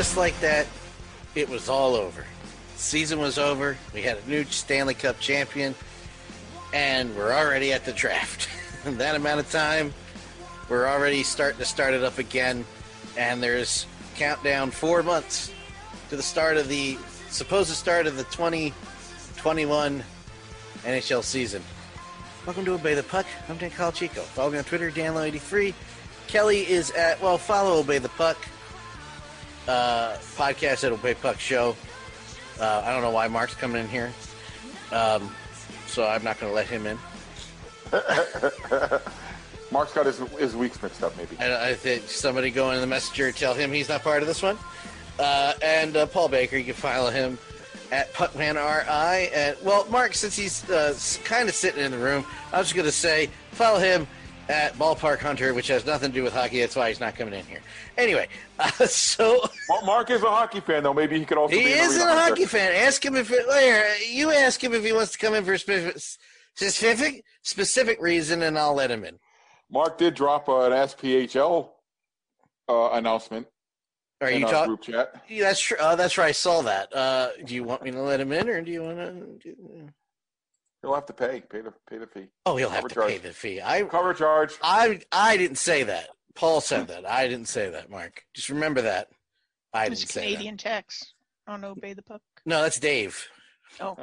Just like that, it was all over. Season was over. We had a new Stanley Cup champion, and we're already at the draft. In that amount of time, we're already starting to start it up again, and there's countdown four months to the start of the supposed start of the 2021 NHL season. Welcome to Obey the Puck. I'm Dan Calachico. Follow me on Twitter, DanLo83. Kelly is at, well, follow Obey the Puck. Uh, podcast at Obey Puck Show. Uh, I don't know why Mark's coming in here. Um, so I'm not going to let him in. Mark's got his, his weeks mixed up, maybe. I, I think somebody go in the messenger tell him he's not part of this one. Uh, and uh, Paul Baker, you can follow him at PuckmanRI. And well, Mark, since he's uh, kind of sitting in the room, I was just going to say follow him at Ballpark Hunter, which has nothing to do with hockey. That's why he's not coming in here. Anyway, uh, so Well, Mark is a hockey fan, though. Maybe he could also he be isn't a hockey fan. Ask him if it, later. You ask him if he wants to come in for a specific specific reason, and I'll let him in. Mark did drop uh, an SPHL uh, announcement Are in you talking? group chat. Yeah, that's true. Uh, that's right. I saw that. Uh, do you want me to let him in, or do you want to? Do... He'll have to pay, pay the pay the fee. Oh, he'll have to charge. pay the fee. I, Cover charge. I, I didn't say that. Paul said that. I didn't say that. Mark, just remember that. I It was didn't say that. Canadian tax on Obey the Puck. No, that's Dave. Oh,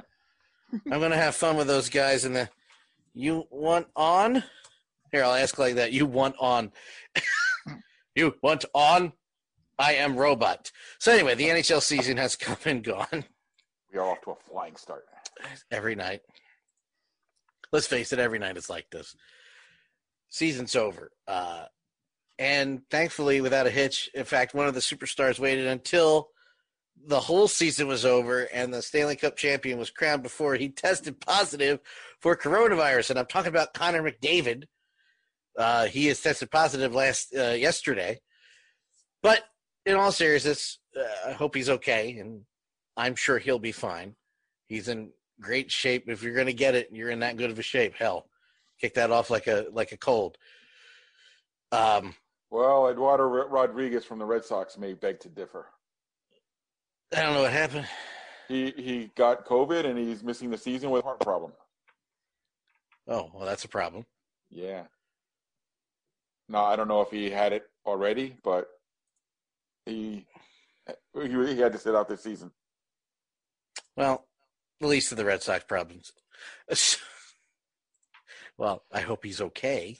I'm gonna have fun with those guys in the. You want on? Here, I'll ask like that. You want on? you want on? I am robot. So anyway, the NHL season has come and gone We are off to a flying start. every night. Let's face it, every night it's like this. Season's over, uh, and thankfully, without a hitch. In fact, one of the superstars waited until the whole season was over and the Stanley Cup champion was crowned before he tested positive for coronavirus. And I'm talking about Connor McDavid. Uh, he has tested positive last uh, yesterday, but in all seriousness, uh, I hope he's okay, and I'm sure he'll be fine. He's in great shape. If you're going to get it, you're in that good of a shape. Hell, kick that off like a like a cold. Um, Well, Eduardo R- Rodriguez from the Red Sox may beg to differ. I don't know what happened. He he got COVID and he's missing the season with heart problem. Oh, well, that's a problem. Yeah. No, I don't know if he had it already, but he he, he had to sit out this season. Well, the least of the Red Sox problems. well, I hope he's okay.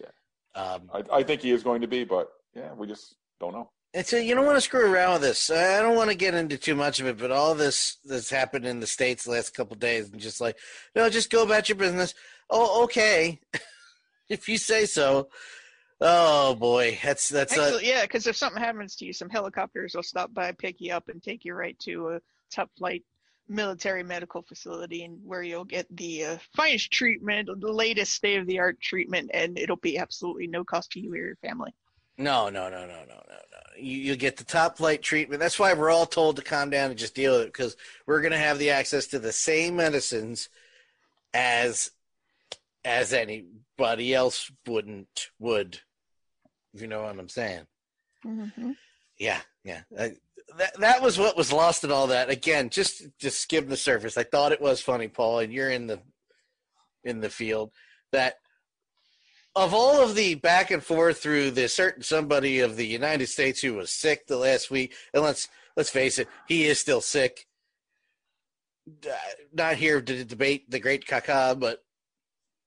Yeah. Um, I, I think he is going to be, but yeah, we just don't know. and so you don't want to screw around with this. I don't want to get into too much of it, but all this that's happened in the states the last couple of days, and just like, no, just go about your business. Oh, okay, if you say so. Oh boy, that's that's Actually, yeah, because if something happens to you, some helicopters will stop by, pick you up, and take you right to a top flight military medical facility, and where you'll get the uh, finest treatment, the latest state of the art treatment, and it'll be absolutely no cost to you or your family. no, no, no, no, no, no, no. You you get the top flight treatment. That's why we're all told to calm down and just deal with it because we're gonna have the access to the same medicines as as anybody else wouldn't would. If you know what I'm saying. Mm-hmm. Yeah, yeah. Uh, that that was what was lost in all that. Again, just just skim the surface. I thought it was funny, Paul, and you're in the in the field that of all of the back and forth through the certain somebody of the United States who was sick the last week, and let's let's face it, he is still sick. Uh, Not here to debate the great Kaka, but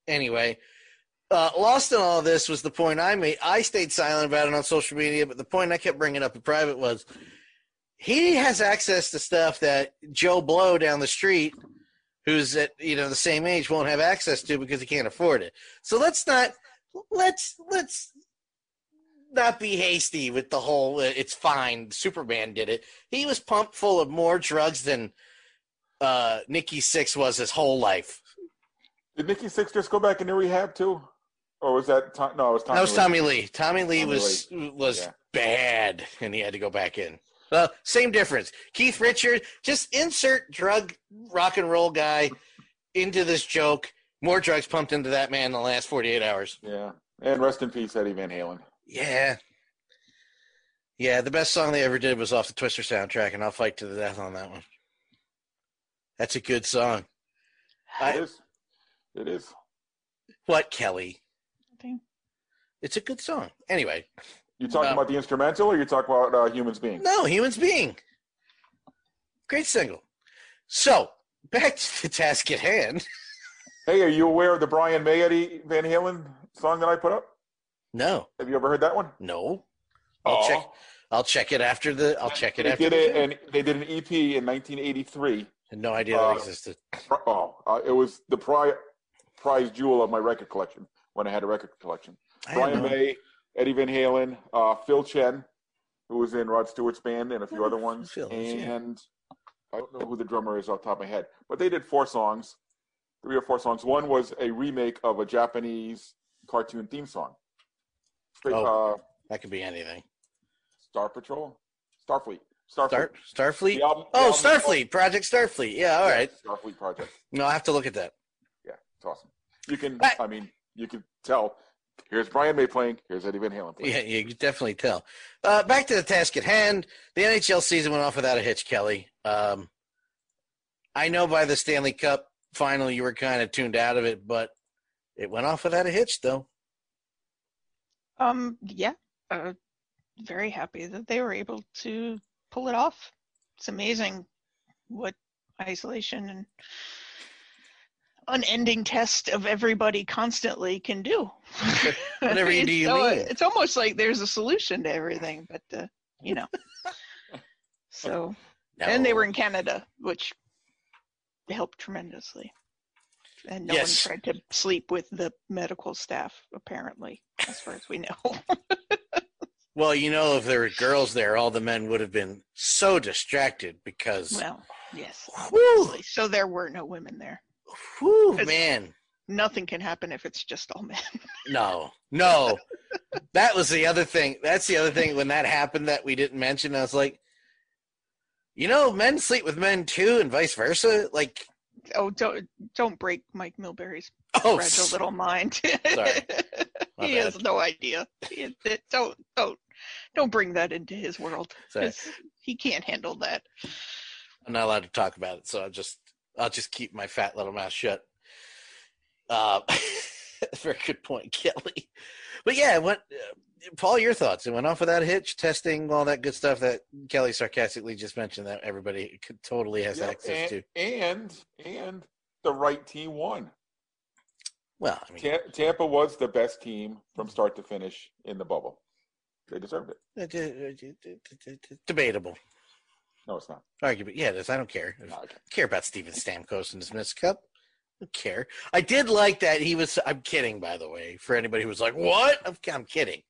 anyway, uh, lost in all this was the point I made. I stayed silent about it on social media, but the point I kept bringing up in private was he has access to stuff that Joe Blow down the street, who's at you know the same age, won't have access to because he can't afford it. So let's not let's let's not be hasty with the whole. Uh, it's fine. Superman did it. He was pumped full of more drugs than uh, Nikki Sixx was his whole life. Did Nikki Sixx just go back into rehab too, or was that Tom, no? It was Tommy. That was Lee. Tommy Lee. Tommy Lee Tommy was was Yeah. bad, and he had to go back in. Well, same difference. Keith Richard, just insert drug rock and roll guy into this joke. More drugs pumped into that man in the last forty eight hours. Yeah, and rest in peace, Eddie Van Halen. Yeah. Yeah, the best song they ever did was off the Twister soundtrack, and I'll fight to the death on that one. That's a good song. It I, is. It is. what, Kelly? Okay. It's a good song. Anyway, You talking Um, about the instrumental, or you talking about uh, humans being? no, humans being. Great single. So, back to the task at hand. Hey, are you aware of the Brian May Eddie Van Halen song that I put up? No, Have you ever heard that one? no. I'll Aw. check. I'll check it after the. I'll check it They after did the. it, and they did an EP in 1983. Had no idea uh, that existed. Oh, uh, it was the pri- prize jewel of my record collection when I had a record collection. I Brian May, Eddie Van Halen, uh, Phil Chen, who was in Rod Stewart's band, and a few Oh, other ones. Phil, yeah. and I don't know who the drummer is off the top of my head, but they did four songs, three or four songs. One was a remake of a Japanese cartoon theme song. Oh. uh, That could be anything. Star Patrol, Starfleet, Starfleet. Star Starfleet. Album- oh, Starfleet. Project Starfleet. Yeah. All Yeah, right. Starfleet project. No, I have to look at that. Yeah, it's awesome. You can, Right. I mean, you can tell. Here's Brian May playing. Here's Eddie Van Halen playing. Yeah, you can definitely tell. Uh, back to the task at hand. The NHL season went off without a hitch, Kelly. Um, I know by the Stanley Cup final you were kind of tuned out of it, but it went off without a hitch, though. Um, yeah, uh, very happy that they were able to pull it off. It's amazing what isolation and unending test of everybody constantly can do. Whatever you It's do, you so- mean. It's almost like there's a solution to everything, but uh, you know. so, and they were in Canada, which helped tremendously. And no Yes. one tried to sleep with the medical staff, apparently, as far as we know. Well, you know, if there were girls there, all the men would have been so distracted because, well, yes. whew. So there were no women there. Whew, man, Nothing can happen if it's just all men. no, no. that was the other thing. That's the other thing when that happened that we didn't mention. I was like, you know, men sleep with men too, and vice versa. Like, oh, don't don't break Mike Milbury's oh, fragile little mind. Sorry. He bad. has no idea. It- don't don't don't bring that into his world. He can't handle that. I'm not allowed to talk about it, so I'll just I'll just keep my fat little mouth shut. Uh, very good point, Kelly. But yeah, what uh, Paul? Your thoughts? It went off without a hitch, testing all that good stuff that Kelly sarcastically just mentioned that everybody could, totally has access to. and, and and the right team won. Well, I mean, Ta- Tampa was the best team from start to finish in the bubble. They deserved it. debatable No, it's not. argument. Yeah, it is. I don't care. I No, okay. care about Steven Stamkos and his Miss Cup. don't care. I did like that he was. I'm kidding, by the way. For anybody who was like, "What?" I'm, I'm kidding.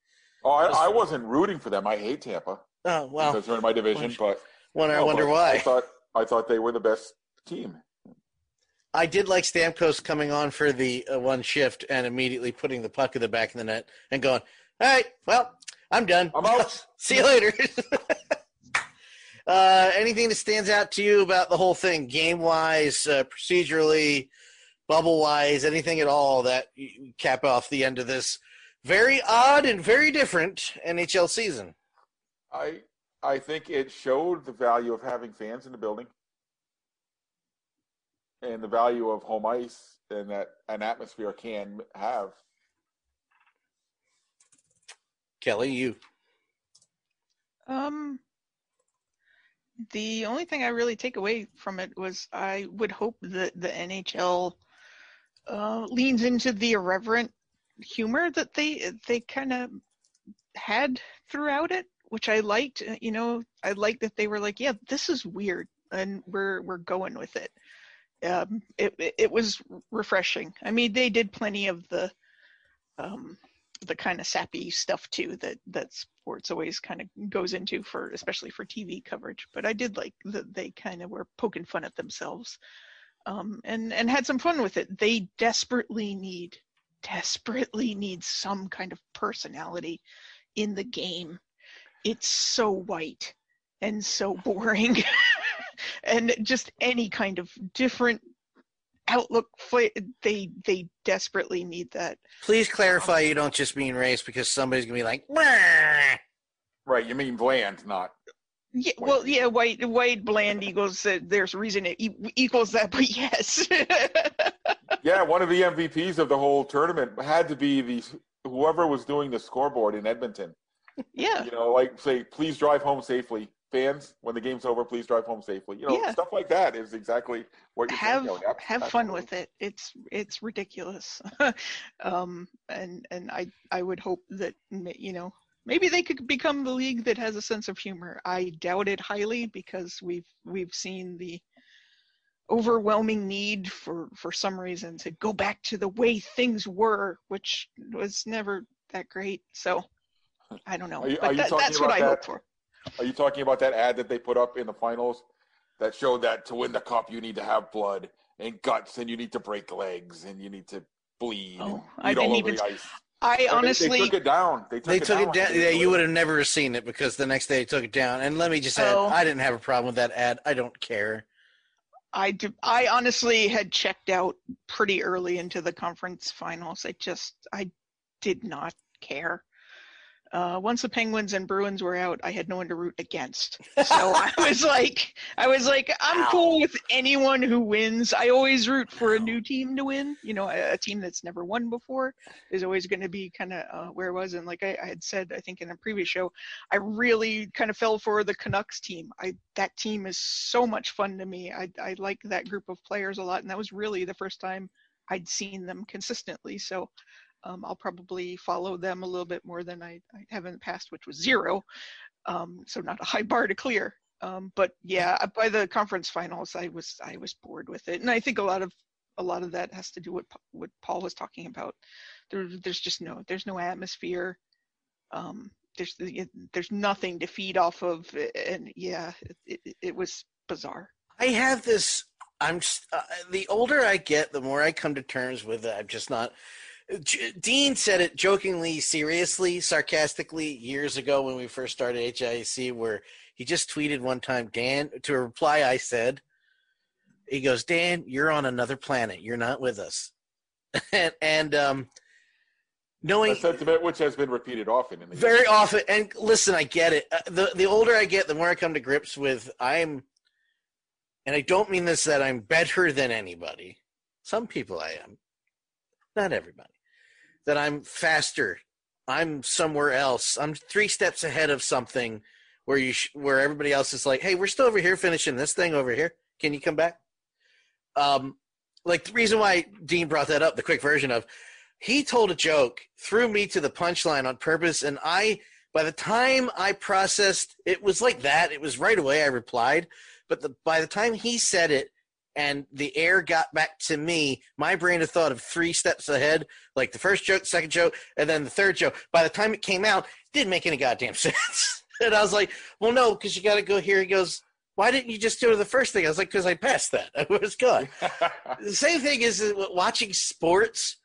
Oh, I, I wasn't rooting for them. I hate Tampa Oh well. because they're in my division. But Wonder, I wonder why. I thought I thought they were the best team. I did like Stamkos coming on for the uh, one shift and immediately putting the puck in the back of the net and going, "All right, well, I'm done. I'm out." See you later." uh, anything that stands out to you about the whole thing, game wise, uh, procedurally, bubble wise, anything at all that you cap off the end of this very odd and very different NHL season? I I think it showed the value of having fans in the building and the value of home ice and that an atmosphere can have. Kelly, you. Um, the only thing I really take away from it was I would hope that the NHL uh, leans into the irreverent humor that they they kind of had throughout it, which I liked. Uh, You know, I liked that they were like, "Yeah, this is weird," and we're we're going with it. Um, it it it was refreshing. I mean, they did plenty of the um, the kind of sappy stuff too that that sports always kind of goes into for especially for TV coverage. But I did like that they kind of were poking fun at themselves, um, and and had some fun with it. They desperately need desperately need some kind of personality in the game. It's so white and so boring, and just any kind of different outlook. fla- They they desperately need that. Please clarify you don't just mean race because somebody's gonna be like, "Wah." Right, you mean bland, not Yeah, well, yeah, white, white, bland equals. Uh, there's a reason it e- equals that, but yes. Yeah, one of the MVPs of the whole tournament had to be the whoever was doing the scoreboard in Edmonton. yeah, You know, like say, please drive home safely. Fans, when the game's over, please drive home safely. You know, Yeah. stuff like that is exactly what you're have. Have fun with it. It's it's ridiculous, um, and and I I would hope that you know maybe they could become the league that has a sense of humor. I doubt it highly because we've we've seen the overwhelming need for for some reason to go back to the way things were, which was never that great. So I don't know, Are you- but that, that's what about I hope for. Are you talking about that ad that they put up in the finals that showed that to win the cup you need to have blood and guts and you need to break legs and you need to bleed Oh, I didn't even the ice? I And they- honestly they, took it down. They took They it took down. it down. Yeah, you would have never seen it because the next day they took it down. And let me just add, Oh. I didn't have a problem with that ad. I don't care. I do, I honestly had checked out pretty early into the conference finals. I just I did not care. Uh, once the Penguins and Bruins were out, I had no one to root against. So I was like, I was like, I'm cool with anyone who wins. I always root for a new team to win. You know, a, a team that's never won before is always going to be kind of uh, where it was. And like I, I had said, I think in a previous show, I really kind of fell for the Canucks team. I that team is so much fun to me. I I like that group of players a lot, and that was really the first time I'd seen them consistently. So um, I'll probably follow them a little bit more than I, I have in the past, which was zero. Um, so not a high bar to clear. Um, but yeah, by the conference finals, I was I was bored with it, and I think a lot of a lot of that has to do with what Paul was talking about. There, there's just no there's no atmosphere. Um, there's there's nothing to feed off of, and yeah, it, it, it was bizarre. I have this. I'm s- uh, the older I get, the more I come to terms with it. I'm just not. J- Dean said it jokingly, seriously, sarcastically years ago when we first started HIC, where he just tweeted one time, Dan, to a reply I said, he goes, Dan, you're on another planet. You're not with us. and, and um, knowing A sentiment which has been repeated often in the very often and listen i get it. Uh, the the older i get the more i come to grips with i'm and i don't mean this that i'm better than anybody. Some people i am. Not everybody that i'm faster i'm somewhere else i'm three steps ahead of something where you sh- where everybody else is like hey we're still over here finishing this thing over here can you come back um like the reason why dean brought that up the quick version of he told a joke, threw me to the punchline on purpose, and I, by the time I processed, it was like that. It was right away. I replied, but the, by the time he said it, and the air got back to me, my brain had thought of three steps ahead, like the first joke, second joke, and then the third joke. By the time it came out, it didn't make any goddamn sense. and I was like, well, no, because you got to go here. He goes, why didn't you just do the first thing? I was like, because I passed that. I was good. the same thing is watching sports.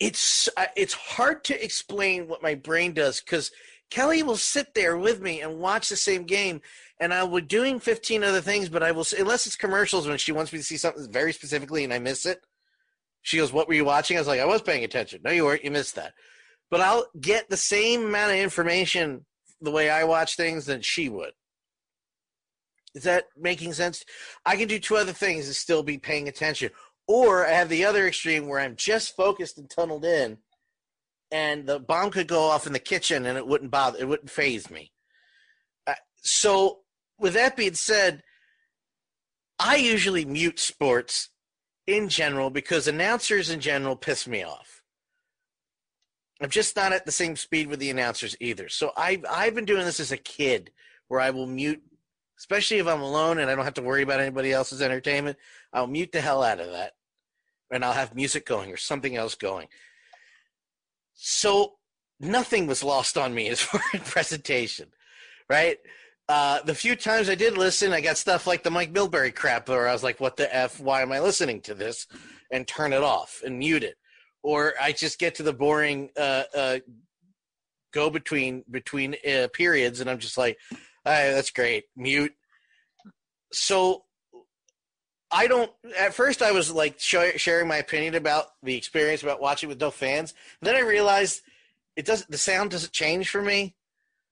It's uh, it's hard to explain what my brain does because Kelly will sit there with me and watch the same game, and I will be doing 15 other things, but I will, unless it's commercials when she wants me to see something very specifically and I miss it. She goes, What were you watching? I was like, I was paying attention. No, you weren't. You missed that. But I'll get the same amount of information the way I watch things than she would. Is that making sense? I can do two other things and still be paying attention. Or I have the other extreme where I'm just focused and tunneled in, and the bomb could go off in the kitchen and it wouldn't bother, it wouldn't phase me. Uh, so with that being said, I usually mute sports in general because announcers in general piss me off. I'm just not at the same speed with the announcers either. So I've I've been doing this as a kid where I will mute, especially if I'm alone and I don't have to worry about anybody else's entertainment. I'll mute the hell out of that, and I'll have music going or something else going. So nothing was lost on me as far as presentation, right? Uh, the few times I did listen, I got stuff like the Mike Milbury crap where I was like, what the F? Why am I listening to this? And turn it off and mute it. Or I just get to the boring uh, uh, go between between uh, periods and I'm just like, all right, that's great. Mute. So I don't. At first, I was like sharing my opinion about the experience about watching with no fans. Then I realized it doesn't. The sound doesn't change for me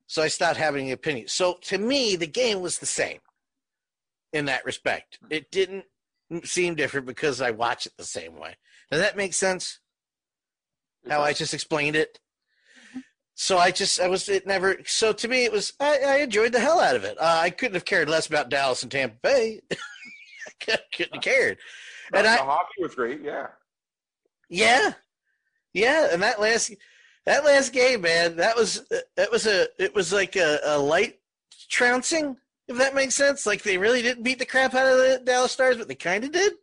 so I stopped having an opinion. So to me, the game was the same in that respect. It didn't seem different because I watch it the same way. Does that make sense? How I just explained it. So I just I was it never. So to me, it was I, I enjoyed the hell out of it. Uh, I couldn't have cared less about Dallas and Tampa Bay. Couldn't have cared. and the I, hockey was great. Yeah. Yeah, yeah, and that last that last game, man, that was that was a it was like a, a light trouncing, if that makes sense. Like they really didn't beat the crap out of the Dallas Stars, but they kind of did.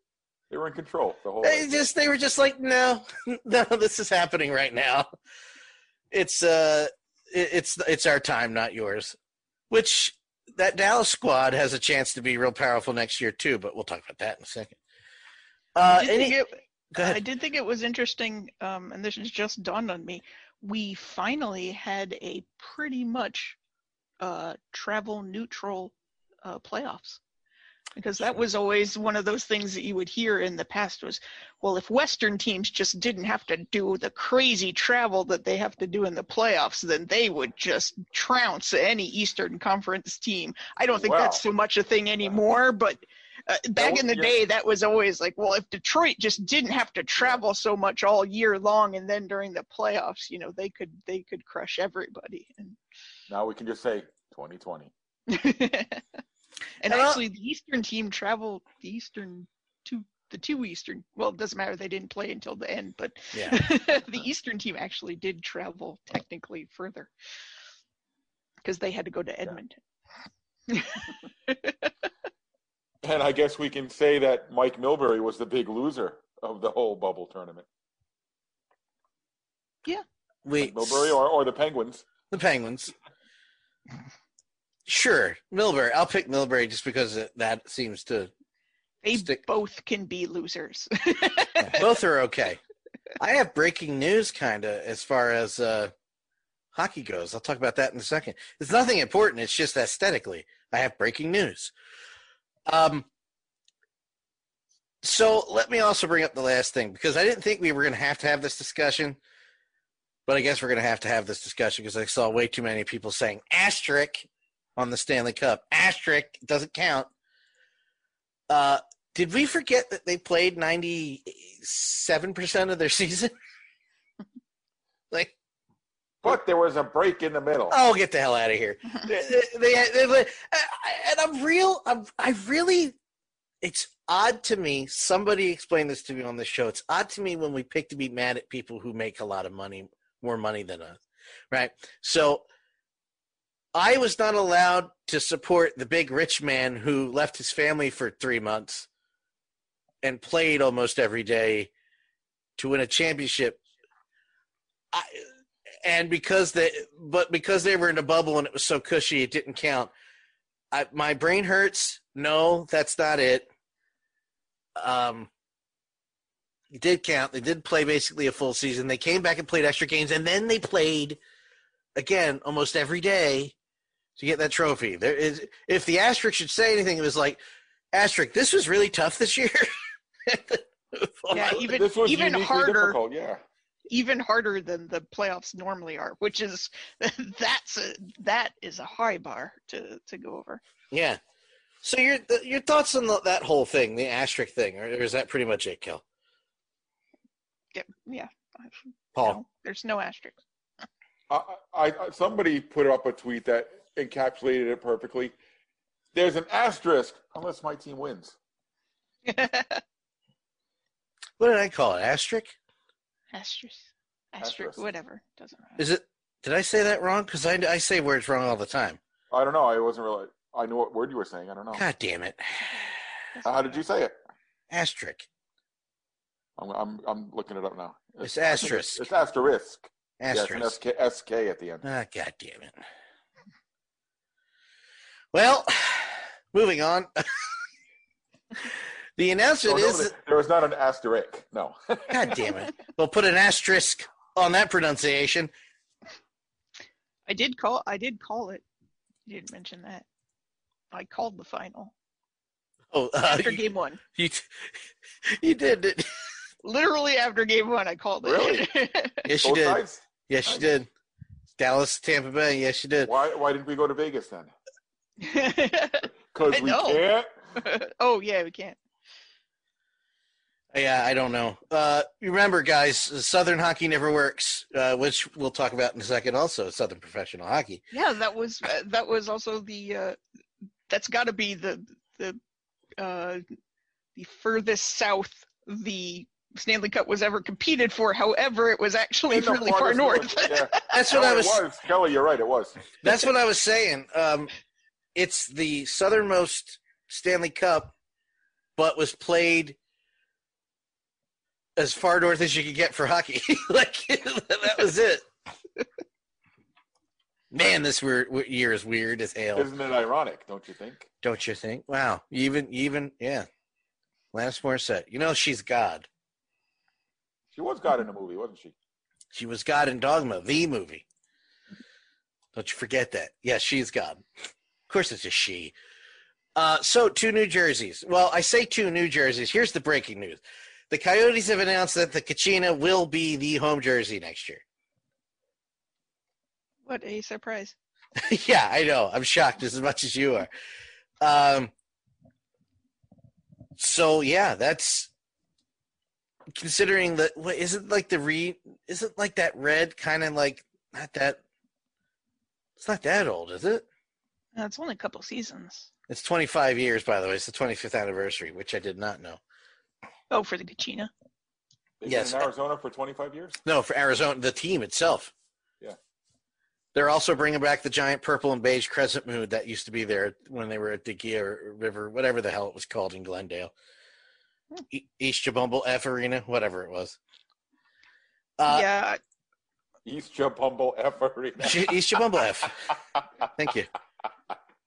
They were in control the whole. They just they were just like, no, no, this is happening right now. It's uh, it, it's it's our time, not yours. Which that Dallas squad has a chance to be real powerful next year too, but we'll talk about that in a second. Uh, any, it, I did think it was interesting, um, and this has just dawned on me. We finally had a pretty much uh, travel neutral uh, playoffs because that was always one of those things that you would hear in the past was well if western teams just didn't have to do the crazy travel that they have to do in the playoffs then they would just trounce any eastern conference team i don't think wow. that's so much a thing anymore but uh, back in the day, that was always like, well, if Detroit just didn't have to travel so much all year long, and then during the playoffs, you know, they could they could crush everybody. And now we can just say 2020. and actually, the Eastern team traveled the Eastern to the two Eastern. Well, it doesn't matter; they didn't play until the end. But yeah. the Eastern team actually did travel technically further because they had to go to Edmonton. Yeah. And I guess we can say that Mike Milbury was the big loser of the whole bubble tournament. Yeah. Wait. Milbury or, or the Penguins? The Penguins. Sure, Milbury. I'll pick Milbury just because that seems to. They stick. both can be losers. both are okay. I have breaking news, kind of, as far as uh, hockey goes. I'll talk about that in a second. It's nothing important. It's just aesthetically. I have breaking news. Um, so let me also bring up the last thing because I didn't think we were going to have to have this discussion, but I guess we're going to have to have this discussion because I saw way too many people saying asterisk on the Stanley Cup. Asterisk doesn't count. Uh, did we forget that they played ninety seven percent of their season? like, but there was a break in the middle. Oh, get the hell out of here! they, they, they, and I'm real. I'm, I really. It's odd to me. Somebody explained this to me on the show. It's odd to me when we pick to be mad at people who make a lot of money, more money than us, right? So, I was not allowed to support the big rich man who left his family for three months and played almost every day to win a championship. I, and because they, but because they were in a bubble and it was so cushy, it didn't count. I, my brain hurts. No, that's not it. Um, it did count. They did play basically a full season. They came back and played extra games, and then they played again almost every day to get that trophy. There is, if the asterisk should say anything, it was like, asterisk, this was really tough this year. Yeah, even this was even harder, difficult. Yeah. even harder than the playoffs normally are, which is that's a that is a high bar to to go over. yeah. So your your thoughts on the, that whole thing, the asterisk thing, or is that pretty much it, Kel? Yeah, yeah. Paul. No, there's no asterisk. I, I, I somebody put up a tweet that encapsulated it perfectly. There's an asterisk unless my team wins. What did I call it? Asterisk? asterisk, asterisk, Asterisk. whatever. Doesn't matter. Is it? Did I say that wrong? Because I, I say words wrong all the time. I don't know. I wasn't really. I knew what word you were saying. I don't know. God damn it. How did you say it? Asterisk. I'm I'm, I'm looking it up now. It's asterisk. It's asterisk. Asterisk. Yes, an SK, SK at the end. Ah, God damn it. Well, moving on. the announcement Oh, no, is. there was not an asterisk. No. God damn it. We'll put an asterisk on that pronunciation. I did call. I did call it. You didn't mention that. I called the final Oh, uh, after you, game one. you, you did it. Literally after game one, I called it. Really? Yes, you did. sides? Yes, you did. Dallas, Tampa Bay. Yes, you did. Why why didn't we go to Vegas then? Because we can't. oh yeah, we can't. Yeah, I don't know. Uh, remember, guys, Southern hockey never works, uh, which we'll talk about in a second. Also, Southern professional hockey. Yeah, that was uh, that was also the uh, that's got to be the the uh, the furthest south the Stanley Cup was ever competed for. However, it was actually In really far farthest north. Yeah. That's what No, I it was. was. Kelly, you're right. It was. That's what I was saying. Um, it's the southernmost Stanley Cup, but was played as far north as you could get for hockey. like that was it. Man, this weird, year is weird as hell. Isn't it ironic? Don't you think? Don't you think? Wow. Even, even, yeah. Alanis Morissette. You know she's God. She was God in the movie, wasn't she? She was God in Dogma, the movie. Don't you forget that. Yes, she's God. Of course, it's a she. Uh, so, two New Jerseys. Well, I say two New Jerseys. Here's the breaking news: the Coyotes have announced that the Kachina will be the home jersey next year. what a surprise! yeah, I know. I'm shocked as much as you are. Um, so yeah, that's considering that. What is it like the re? Is it like that red kind of like not that? It's not that old, is it? It's only a couple seasons. It's 25 years, by the way. It's the 25th anniversary, which I did not know. Oh, for the Kachina. Yes. in Arizona for 25 years. No, for Arizona, the team itself. Yeah. They're also bringing back the giant purple and beige crescent moon that used to be there when they were at the Gila River, whatever the hell it was called in Glendale. E- East Jabumble F Arena, whatever it was. Uh, yeah, East Jabumble F Arena. East Jabumble F. Thank you.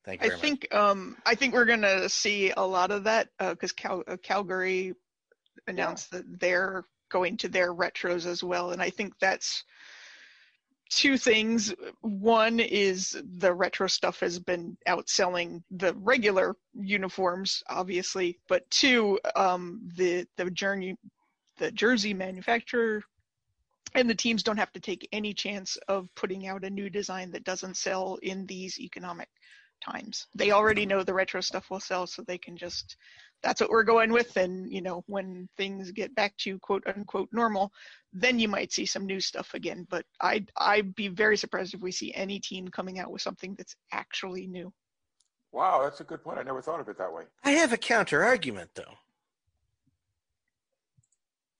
Thank you I think um I think we're gonna see a lot of that because Cal- uh, Calgary announced that they're going to their retros as well, and I think that's two things. One is the retro stuff has been outselling the regular uniforms, obviously, but two, um, the the journey, the jersey manufacturer. And the teams don't have to take any chance of putting out a new design that doesn't sell in these economic times. They already know the retro stuff will sell, so they can just that's what we're going with. And you know, when things get back to quote unquote normal, then you might see some new stuff again. But I'd I'd be very surprised if we see any team coming out with something that's actually new. Wow, that's a good point. I never thought of it that way. I have a counter argument, though.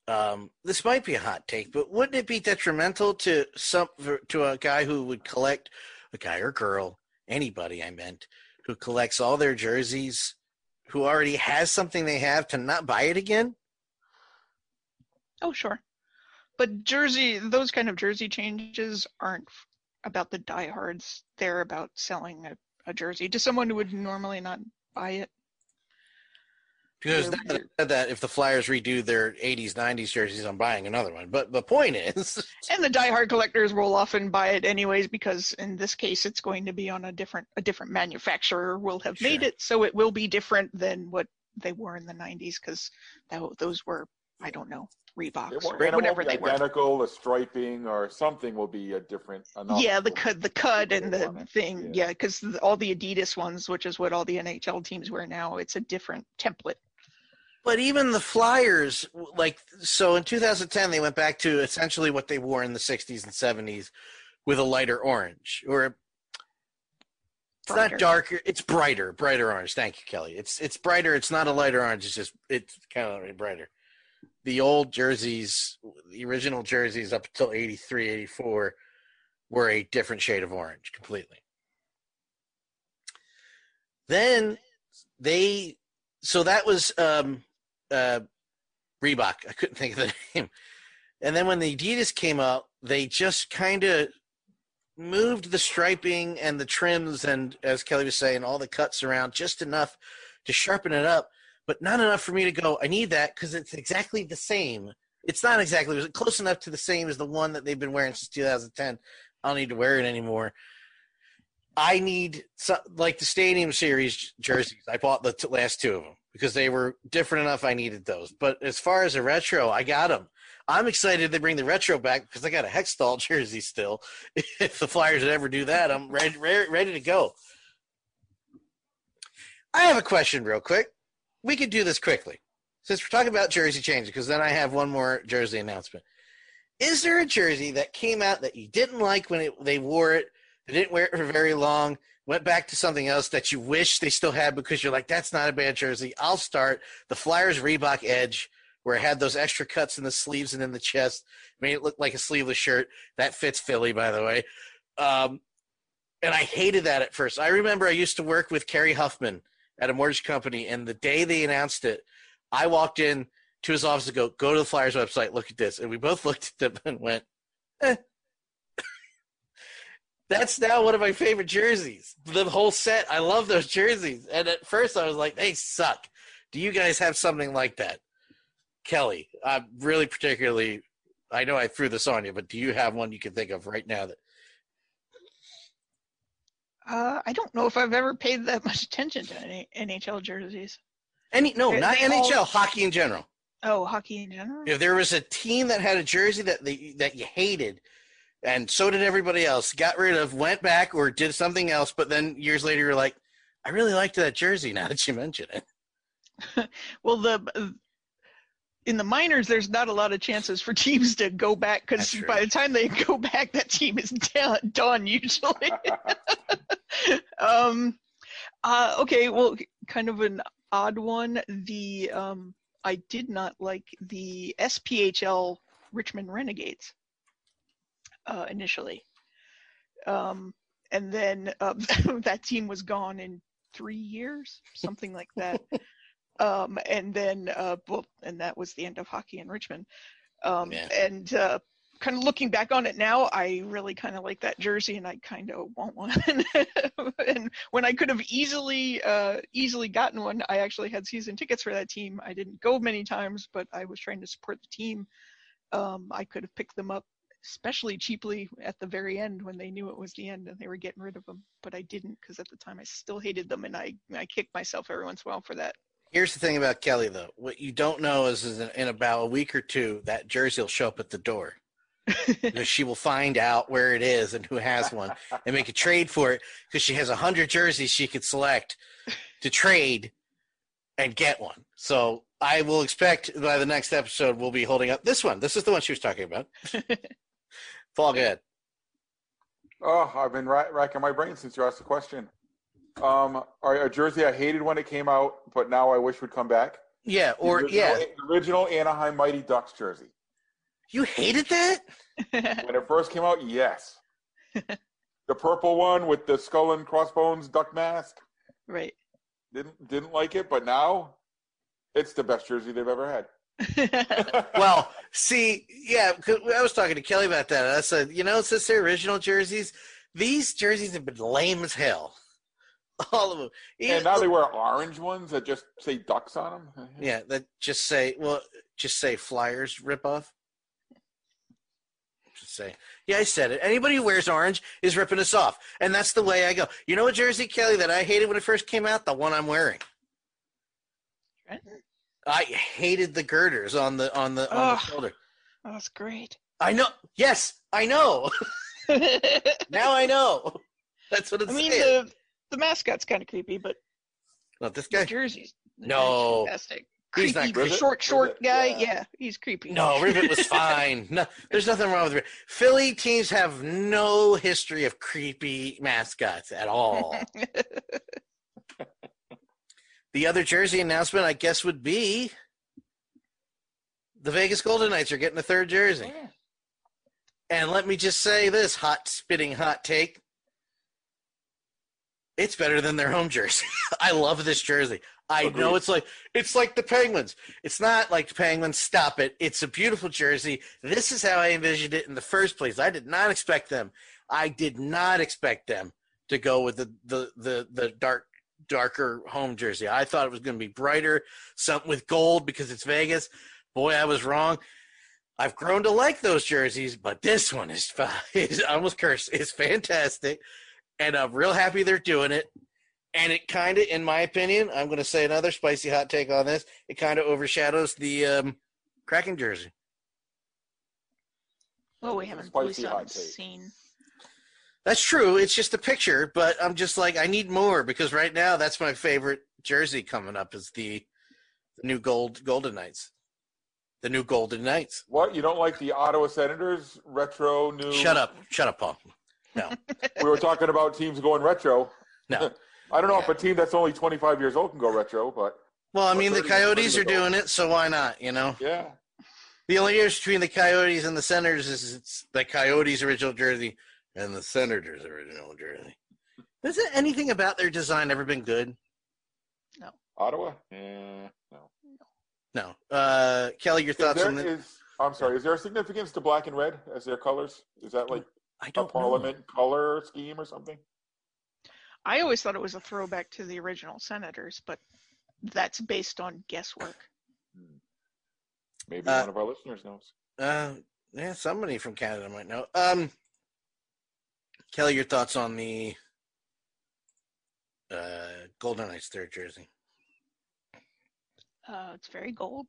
Um, this might be a hot take, but wouldn't it be detrimental to some to a guy who would collect a guy or girl, anybody I meant, who collects all their jerseys who already has something they have to not buy it again? Oh, sure. But jersey, those kind of jersey changes aren't about the diehards. They're about selling a, a jersey to someone who would normally not buy it. Because Yeah, that, you're- that if the Flyers redo their 80s, 90s jerseys, I'm buying another one. But the point is, And the diehard collectors will often buy it anyways because in this case it's going to be on a different a different manufacturer will have made it, so it will be different than what they were in the 90s because those were I don't know Reeboks or won't, and it whatever they were. identical. The striping or something will be a different. Yeah, the cut, the cut, and the on thing. Yeah, because all the Adidas ones, which is what all the NHL teams wear now, it's a different template. But even the Flyers, like, so in 2010, they went back to essentially what they wore in the 60s and 70s with a lighter orange. Or it's Brighter. not darker, it's brighter, brighter orange. Thank you, Kelly. It's it's brighter. It's not a lighter orange. It's just, it's kind of brighter. The old jerseys, the original jerseys up until 83, 84, were a different shade of orange completely. Then they, so that was um, uh, Reebok. I couldn't think of the name. And then when the Adidas came out, they just kind of moved the striping and the trims and, as Kelly was saying, all the cuts around just enough to sharpen it up, but not enough for me to go, I need that because it's exactly the same. It's not exactly, close enough to the same as the one that they've been wearing since 2010. I don't need to wear it anymore. I need so, like the Stadium Series jerseys. I bought the t- last two of them because they were different enough. I needed those. But as far as a retro, I got them. I'm excited they bring the retro back because I got a Hextall jersey still. if the Flyers would ever do that, I'm ready, ready, ready to go. I have a question, real quick. We could do this quickly since we're talking about jersey changes, because then I have one more jersey announcement. Is there a jersey that came out that you didn't like when it, they wore it? They didn't wear it for very long. Went back to something else that you wish they still had because you're like, that's not a bad jersey. I'll start the Flyers Reebok Edge, where it had those extra cuts in the sleeves and in the chest, made it look like a sleeveless shirt. That fits Philly, by the way. Um, and I hated that at first. I remember I used to work with Kerry Huffman at a mortgage company, and the day they announced it, I walked in to his office to go, go to the Flyers website, look at this. And we both looked at them and went, eh. That's now one of my favorite jerseys. The whole set, I love those jerseys. And at first I was like, they suck. Do you guys have something like that? Kelly, I'm really particularly, I know I threw this on you, but do you have one you can think of right now that Uh, I don't know if I've ever paid that much attention to any NHL jerseys. any, no, They- not they all- NHL, hockey in general. Oh, hockey in general. If there was a team that had a jersey that they, that you hated, and so did everybody else, got rid of, went back or did something else, but then years later you're like, I really liked that jersey. Now that you mention it, Well, the in the minors, there's not a lot of chances for teams to go back because by the time they go back, that team is done, done usually. um, uh, okay, well, kind of an odd one. The um, I did not like the SPHL Richmond Renegades uh, initially, um, and then uh, that team was gone in three years, something like that. um, and then, uh, well, and that was the end of hockey in Richmond. Um, Yeah. And uh, kind of looking back on it now, I really kind of like that jersey, and I kind of want one. and when I could have easily, uh, easily gotten one, I actually had season tickets for that team. I didn't go many times, but I was trying to support the team. Um, I could have picked them up, especially cheaply at the very end when they knew it was the end and they were getting rid of them. But I didn't because at the time I still hated them, and I I kicked myself every once in a while for that. here's the thing about Kelly though. What you don't know is, is in about a week or two that jersey will show up at the door. because she will find out where it is and who has one and make a trade for it because she has a hundred jerseys she could select to trade and get one. So I will expect by the next episode we'll be holding up this one. This is the one she was talking about. Fall good. Oh, I've been ra- racking my brain since you asked the question. Um, are a jersey I hated when it came out, but now I wish would come back. Yeah, or The original, yeah, the original Anaheim Mighty Ducks jersey. you hated that. When it first came out, yes. the purple one with the skull and crossbones duck mask. right. Didn't didn't like it, but now it's the best jersey they've ever had. well, see, yeah, I was talking to Kelly about that. I said, you know, since they're original jerseys, these jerseys have been lame as hell. All of them. Even and now the- they wear orange ones that just say ducks on them. yeah, that just say, well, just say Flyers ripoff. Just say, yeah, I said it. Anybody who wears orange is ripping us off, and that's the way I go. You know what jersey, Kelly, that I hated when it first came out? The one I'm wearing. I hated the girders on the on the on the shoulder. Oh, that was great. I know. Yes, I know. Now I know. That's what it's I mean, saying. the the mascot's kind of creepy, but Not this the guy. jerseys. No. fantastic. He's not Creepy, short, short Rivet? guy. Yeah. Yeah. he's creepy. No, Rivet was fine. No, there's nothing wrong with Rivet. Philly teams have no history of creepy mascots at all. the other jersey announcement, I guess, would be the Vegas Golden Knights are getting a third jersey. Oh, and let me just say this hot, spitting hot take. It's better than their home jersey. I love this jersey. I know it's like it's like the Penguins. It's not like the Penguins. Stop it. It's a beautiful jersey. This is how I envisioned it in the first place. I did not expect them. I did not expect them to go with the the the, the dark darker home jersey. I thought it was going to be brighter, something with gold because it's Vegas. Boy, I was wrong. I've grown to like those jerseys, but this one is, is almost cursed. It's fantastic, and I'm real happy they're doing it. And it kind of, in my opinion, I'm going to say another spicy hot take on this. It kind of overshadows the um, Kraken jersey. well, we It's a haven't, spicy we hot haven't take. seen. That's true. It's just a picture, but I'm just like I need more because right now that's my favorite jersey coming up is the, the new gold Golden Knights, the new Golden Knights. What you don't like the Ottawa Senators retro new? Shut up, shut up, Paul. No. we were talking about teams going retro. No. I don't know if a team that's only 25 years old can go retro, but Well, I mean the Coyotes are doing it, so why not? You know. yeah. The only difference between the Coyotes and the Senators is it's the Coyotes' original jersey and the Senators' original jersey. Has it- anything about their design ever been good? No. Ottawa? Yeah, no. No. Uh, Kelly, your thoughts there, on that? is, I'm sorry, is there a significance to black and red as their colors? Is that like I a don't know. parliament color scheme or something? I always thought it was a throwback to the original Senators, but that's based on guesswork. Maybe Uh, one of our listeners knows. Uh, yeah, somebody from Canada might know. Um, Kelly, your thoughts on the uh, Golden Knights third jersey? Uh, it's very gold,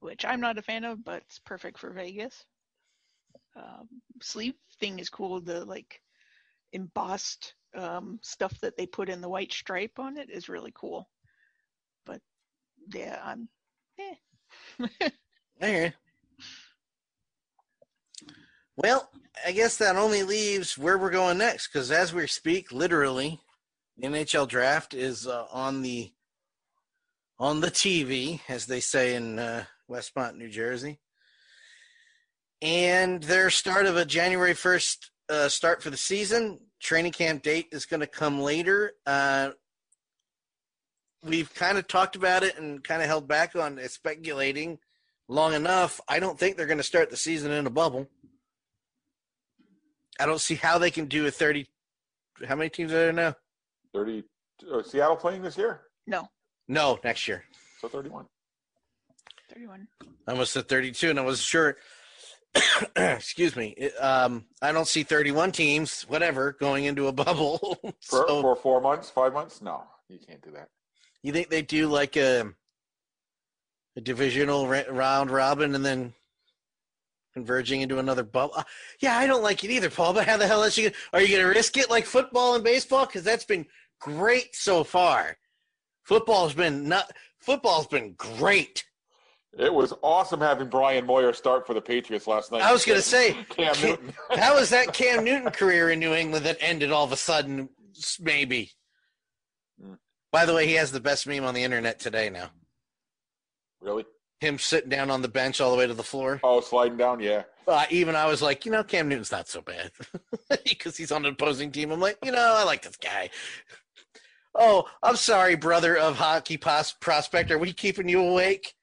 which I'm not a fan of, but it's perfect for Vegas. Um, sleeve thing is cool. The like embossed um, stuff that they put in the white stripe on it is really cool. But yeah, I'm. Eh. I hear you. Well, I guess that only leaves where we're going next, because as we speak, literally, the NHL draft is uh, on the on the TV, as they say in uh, Westmont, New Jersey, and their start of a January first uh, start for the season. Training camp date is going to come later. Uh, we've kind of talked about it and kind of held back on speculating long enough. I don't think they're going to start the season in a bubble. I don't see how they can do a 30. How many teams are there now? 30. Uh, Seattle playing this year? No, No, next year. So 31. 31. I almost said 32, and I wasn't sure. Excuse me. It, Um, I don't see 31 teams, whatever, going into a bubble. For, so, for four months, five months? No, you can't do that. you think they do like a, a divisional round robin and then converging into another bubble? Uh, Yeah, I don't like it either, Paul. But how the hell is you? Are you going to risk it like football and baseball? Because that's been great so far. Football's been not. Football's been great. It was awesome having Brian Hoyer start for the Patriots last night. I was going to say, Cam Newton. how is that Cam Newton career in New England that ended all of a sudden? Maybe. Mm. By the way, he has the best meme on the internet today. Now, really? Him sitting down on the bench all the way to the floor. Oh, sliding down? Yeah. Uh, even I was like, you know, Cam Newton's not so bad because he's on an opposing team. I'm like, you know, I like this guy. Oh, I'm sorry, brother of hockey pos- prospect. Are we keeping you awake?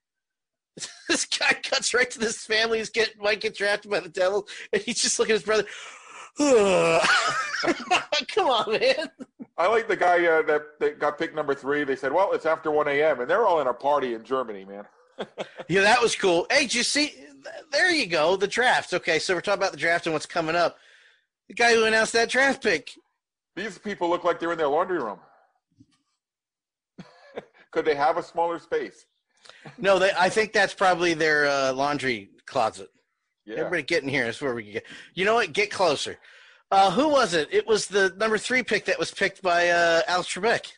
this guy cuts right to this family who's get might get drafted by the Devils, and he's just looking at his brother. Come on, man. I like the guy uh, that, that got picked number three. They said, "Well, it's after one a.m." and they're all in a party in Germany, man. Yeah, that was cool. Hey, did you see? There you go. The draft. Okay, so we're talking about the draft and what's coming up. The guy who announced that draft pick. These people look like they're in their laundry room. Could they have a smaller space? No, they, I think that's probably their uh, laundry closet. Yeah. Everybody get in here. That's where we can get. You know what? Get closer. Uh, who was it? It was the number three pick that was picked by uh, Alex Trebek.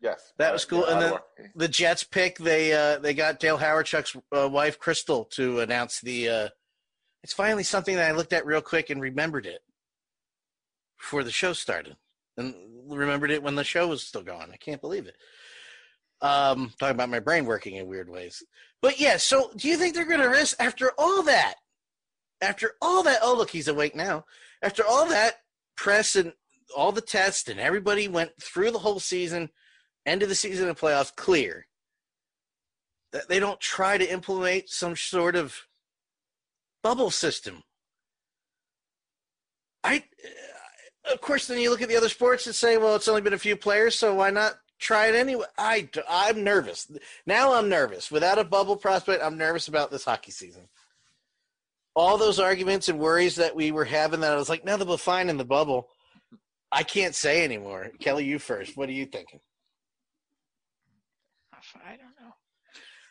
Yes. That was cool. Yeah, And then the Jets pick, they uh, they got Dale Hawerchuk's uh, wife Crystal to announce the. Uh, it's finally something that I looked at real quick and remembered it before the show started, and remembered it when the show was still going. I can't believe it. Um, talking about my brain working in weird ways, but yeah. So, do you think they're going to risk after all that? After all that, oh look, he's awake now. After all that press and all the tests and everybody went through the whole season, end of the season and playoffs clear. That they don't try to implement some sort of bubble system. I, of course, then you look at the other sports and say, well, it's only been a few players, so why not try it anyway? I, I'm nervous. Now I'm nervous. Without a bubble prospect, I'm nervous about this hockey season. All those arguments and worries that we were having that I was like, no, they'll be fine in the bubble. I can't say anymore. Kelly, you first. What are you thinking? I don't know.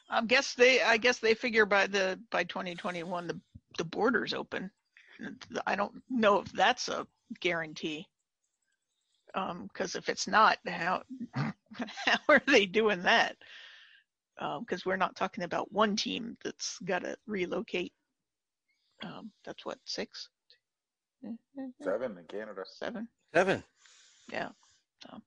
I guess they. I guess they figure by the by 2021 the the borders open. I don't know if that's a guarantee. Um, because if it's not, how how are they doing that? Um, because we're not talking about one team that's got to relocate. Um, that's what six, seven in Canada. seven. Seven. Yeah. So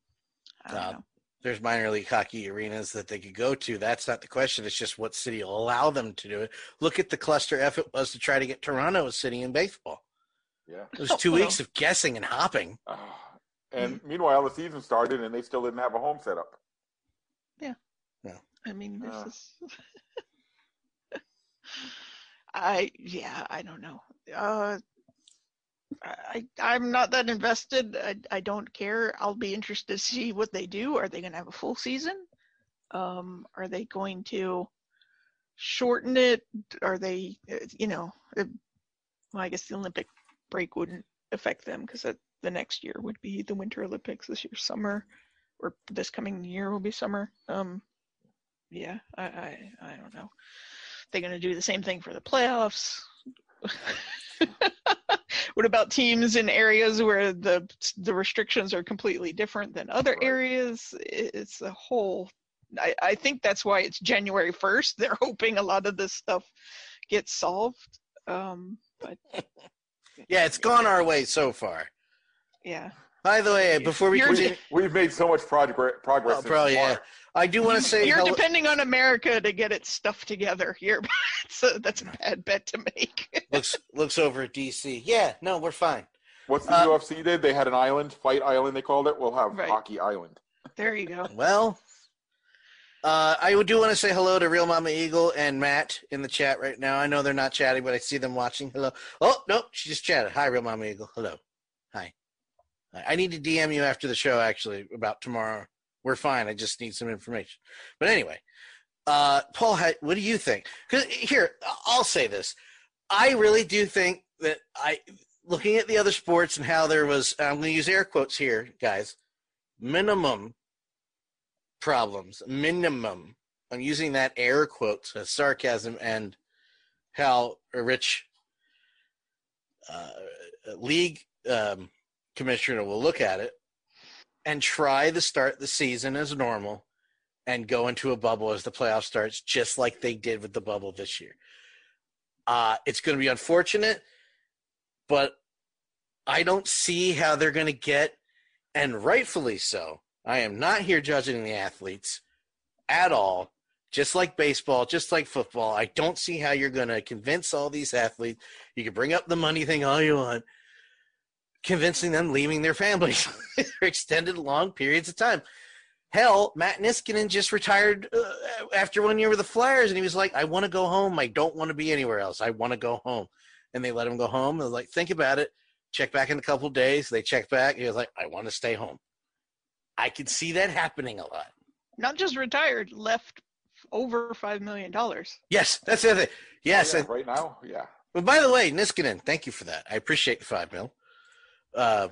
I don't Uh, know. There's minor league hockey arenas that they could go to. That's not the question. It's just what city will allow them to do it. Look at the cluster F it was to try to get Toronto a city in baseball. Yeah. It was two Well- weeks of guessing and hopping. Ah. and meanwhile, the season started and they still didn't have a home set up. Yeah. Yeah. I mean, this Uh. is. I yeah, I don't know. Uh, I I'm not that invested. I I don't care. I'll be interested to see what they do. Are they going to have a full season? Um, are they going to shorten it? Are they, uh, you know, uh, well, I guess the Olympic break wouldn't affect them because the next year would be the Winter Olympics. This year, summer, or this coming year will be summer. Um, yeah, I, I, I don't know. They're going to do the same thing for the playoffs. what about teams in areas where the the restrictions are completely different than other Right. areas? It's a whole. I, I think that's why it's January first. They're hoping a lot of this stuff gets solved. Um, but Yeah, it's gone our way so far. yeah, By the way, before we You're- continue, We've made so much progress. Progress. Oh, probably, yeah. I do want to say you're hello- depending on America to get its stuff together here. so that's a bad bet to make. looks looks over at DC. Yeah, no, we're fine. What's the Uh, UFC did? They had an island, Fight Island. They called it. We'll have Right. Hockey Island. there you go. Well, uh, I do want to say hello to Real Mama Eagle and Matt in the chat right now. I know they're not chatting, but I see them watching. Hello. Oh, no, she just chatted. Hi, Real Mama Eagle. Hello. I need to DM you after the show, actually, about tomorrow. We're fine. I just need some information. But anyway, uh, Paul, what do you think? Because here, I'll say this. I really do think that I, looking at the other sports and how there was, I'm going to use air quotes here, guys, minimum problems, minimum. I'm using that air quotes as sarcasm and how a rich uh, league um, commissioner will look at it and try to start the season as normal and go into a bubble as the playoff starts, just like they did with the bubble this year. Uh, it's going to be unfortunate, but I don't see how they're going to get, and rightfully so. I am not here judging the athletes at all. Just like baseball, just like football, I don't see how you're going to convince all these athletes. You can bring up the money thing all you want. Convincing them leaving their families for extended long periods of time. Hell, Matt Niskanen just retired uh, after one year with the Flyers, and he was like, "I want to go home. I don't want to be anywhere else. I want to go home." And they let him go home. They're like, "Think about it. Check back in a couple of days." They check back. He was like, "I want to stay home." I could see that happening a lot. Not just retired, left over five million dollars. Yes, that's the other. Thing. Yes, Oh, yeah, right now, yeah. but by the way, Niskanen, thank you for that. I appreciate the five mil. Uh,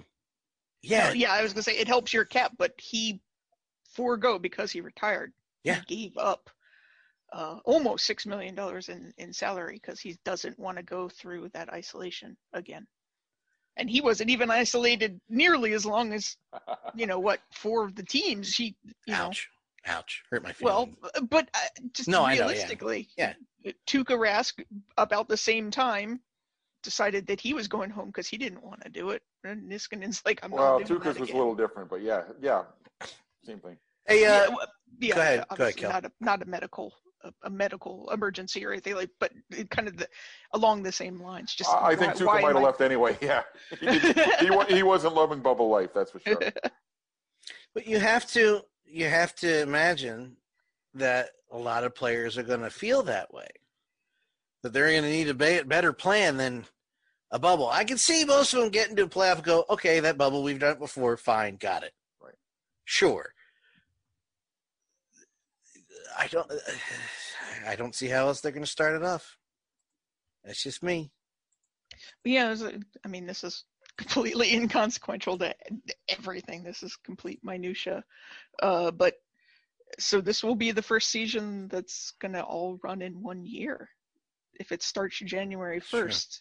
yeah, yeah. I was gonna say it helps your cap, but he forego because he retired. Yeah. he gave up uh, almost six million dollars in in salary because he doesn't want to go through that isolation again. And he wasn't even isolated nearly as long as you know what four of the teams. He, you know, ouch, ouch, hurt my well, but uh, just No, I know, yeah. realistically, Yeah. Tuukka Rask about the same time decided that he was going home because he didn't want to do it. And Niskanen's like, I'm well, not doing Tuukka's that was a little different, but yeah, yeah, same thing. hey, yeah, uh, well, yeah, go ahead, go ahead, Kel. not a not a medical a, a medical emergency or anything like, but it kind of the along the same lines. Just I I think why- Tuukka might have I- left anyway. Yeah, he, didn't- he, he wasn't loving bubble life, that's for sure. But you have to you have to imagine that a lot of players are going to feel that way. That they're going to need a be- better plan than a bubble. I can see most of them getting to a playoff and go, okay, that bubble we've done it before, fine, got it. Right. Sure. I don't. I don't see how else they're going to start it off. That's just me. Yeah, it was a- I mean, this is completely inconsequential to everything. This is complete minutia. Uh, but so this will be the first season that's going to all run in one year. If it starts January Sure. 1st,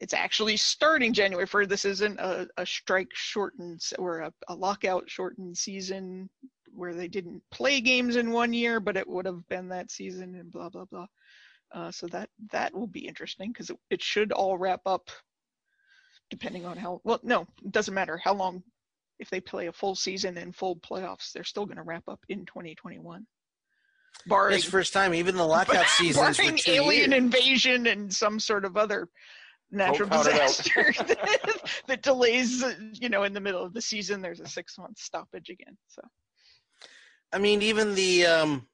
it's actually starting January 1st. This isn't a, a strike shortened or a, a lockout shortened season where they didn't play games in one year, but it would have been that season and blah, blah, blah. Uh, so that that will be interesting because it, it should all wrap up depending on how well no it doesn't matter how long if they play a full season and full playoffs they're still going to wrap up in 2021 barring It's first time. Even the lockout seasons were barring two alien years. invasion and some sort of other natural count it disaster that, that delays you know in the middle of the season there's a six month stoppage again so I mean, even the um,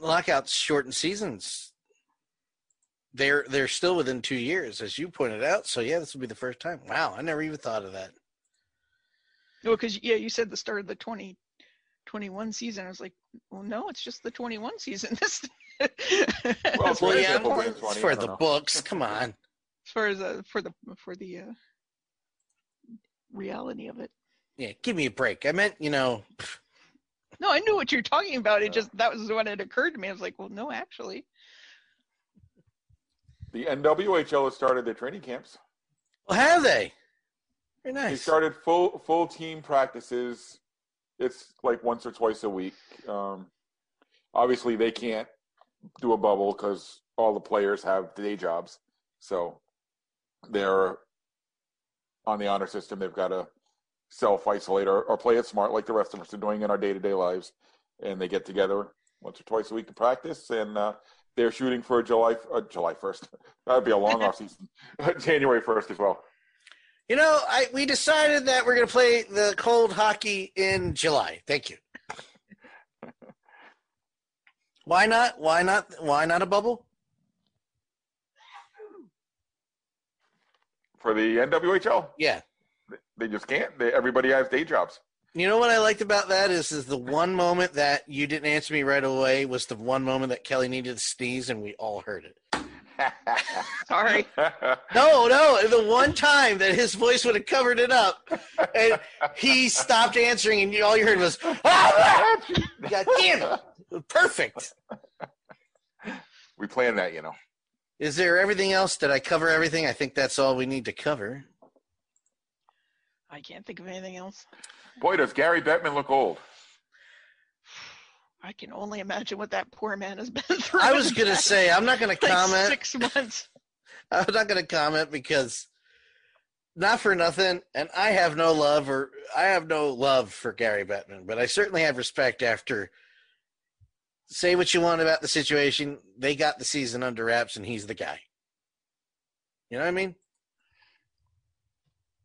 lockouts shortened seasons. They're they're still within two years, as you pointed out. So yeah, this will be the first time. Wow, I never even thought of that. no because yeah you said the start of the 2021 season i was like well no it's just the 21 season this Well, as For Well, yeah, example, far James it's 20, for the know. books. Come on. as far as uh, for the for the uh, reality of it. Yeah, give me a break. I meant, you know, No, I knew what you're talking about. It Yeah. just that was when it occurred to me. I was like, well, no, actually. The NWHL has started their training camps. well, have they? Very nice. They started full full team practices. It's like once or twice a week. Um, obviously, they can't do a bubble because all the players have day jobs. So they're on the honor system. They've got to self isolate or, or play it smart like the rest of us are doing in our day to day lives. And they get together once or twice a week to practice. And uh, they're shooting for July uh, July first. That'd be a long off season. January first as well. You know, I we decided that we're going to play the cold hockey in July. Thank you. Why not? Why not? Why not a bubble? For the NWHL, Yeah. they just can't. They, everybody has day jobs. You know what I liked about that is is the one moment that you didn't answer me right away was the one moment that Kelly needed to sneeze and we all heard it. Sorry. No, no, the one time that his voice would have covered it up, and he stopped answering, and all you heard was, "Ah!" God damn it! Perfect. we planned that, you know. Is there everything else? Did I cover everything? I think that's all we need to cover. I can't think of anything else. Boy, does Gary Bettman look old. I can only imagine what that poor man has been through. I was gonna say I'm not gonna like, comment. Six months. I'm not gonna comment because not for nothing, and I have no love or I have no love for Gary Bettman, but I certainly have respect after say what you want about the situation. They got the season under wraps and he's the guy. You know what I mean?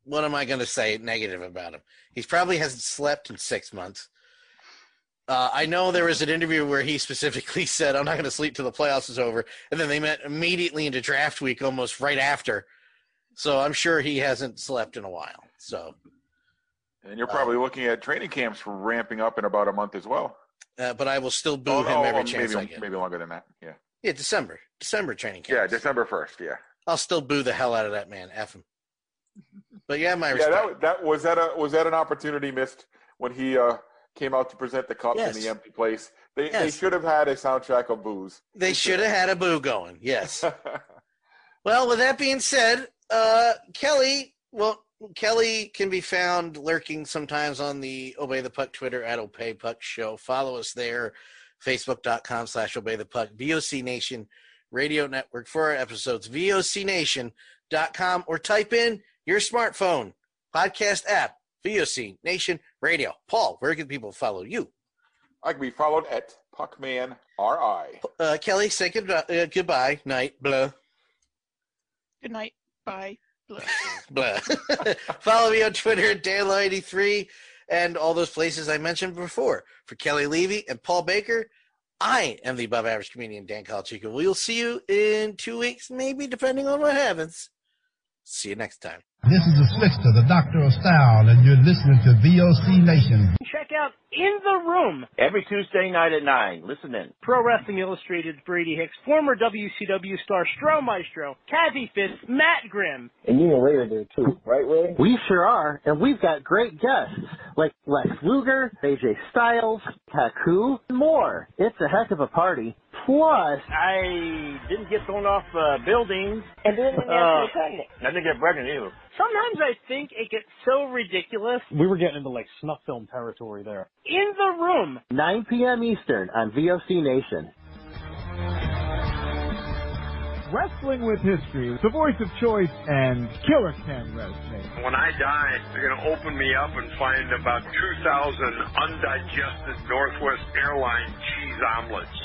what am I going to say negative about him? He probably hasn't slept in six months. Uh, I know there was an interview where he specifically said, "I'm not going to sleep till the playoffs is over," and then they met immediately into draft week, almost right after. So I'm sure he hasn't slept in a while. So, And you're probably looking at training camps for ramping up in about a month as well. uh, but I will still boo Oh, him oh, every oh, chance maybe, I get. maybe longer than that. Yeah. Yeah, December, December training camp. Yeah, December 1st. Yeah. I'll still boo the hell out of that man. F him. But yeah, my Yeah, respect. that, that was that a was that an opportunity missed when he uh, came out to present the cup Yes. in the empty place? They they should have had a soundtrack of booze. they should have had a boo going. Yes. Well, with that being said, uh, Kelly, well, Kelly can be found lurking sometimes on the Obey the Puck Twitter at Obey Puck Show. Follow us there, facebook.com slash Obey the Puck, VOC Nation Radio Network for our episodes, vocnation.com, or type in your smartphone podcast app, VOC Nation Radio. Paul, where can people follow you? I can be followed at Puckman RI. Uh, Kelly, say goodbye, uh, goodbye, night, blah. Good night. Bye. Blah. blah. Follow me on Twitter at Danlo83 and all those places I mentioned before. For Kelly Levy and Paul Baker, I am the above average comedian Dan Calachico. We'll see you in two weeks, maybe, depending on what happens. See you next time. This is the Slickster, the Doctor of Style, and you're listening to VOC Nation. Check out In the Room, Every Tuesday night at 9. Listen in. Pro Wrestling Illustrated's Brady Hicks, former WCW star Stro Maestro, Kathy Fitz, Matt Grimm. And you and Ray are there too, right, Ray? We sure are, and we've got great guests like Lex Luger, AJ Styles, Taku, and more. It's a heck of a party. Plus, I didn't get thrown off uh, buildings. And then when Uh, pregnant. I didn't get pregnant either. Sometimes I think it gets so ridiculous. We were getting into like snuff film territory there. In the Room, 9 p.m. Eastern on VOC Nation. Wrestling with History, the voice of choice, and Killer Ken Resnick. When I die, they're going to open me up and find about 2,000 undigested Northwest Airline cheese omelets.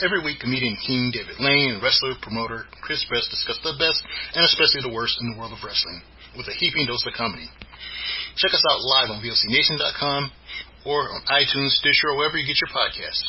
Every week, comedian King David Lane and wrestler promoter Chris Best discuss the best and especially the worst in the world of wrestling with a heaping dose of comedy. Check us out live on VOCNation.com or on iTunes, Stitcher, or wherever you get your podcasts.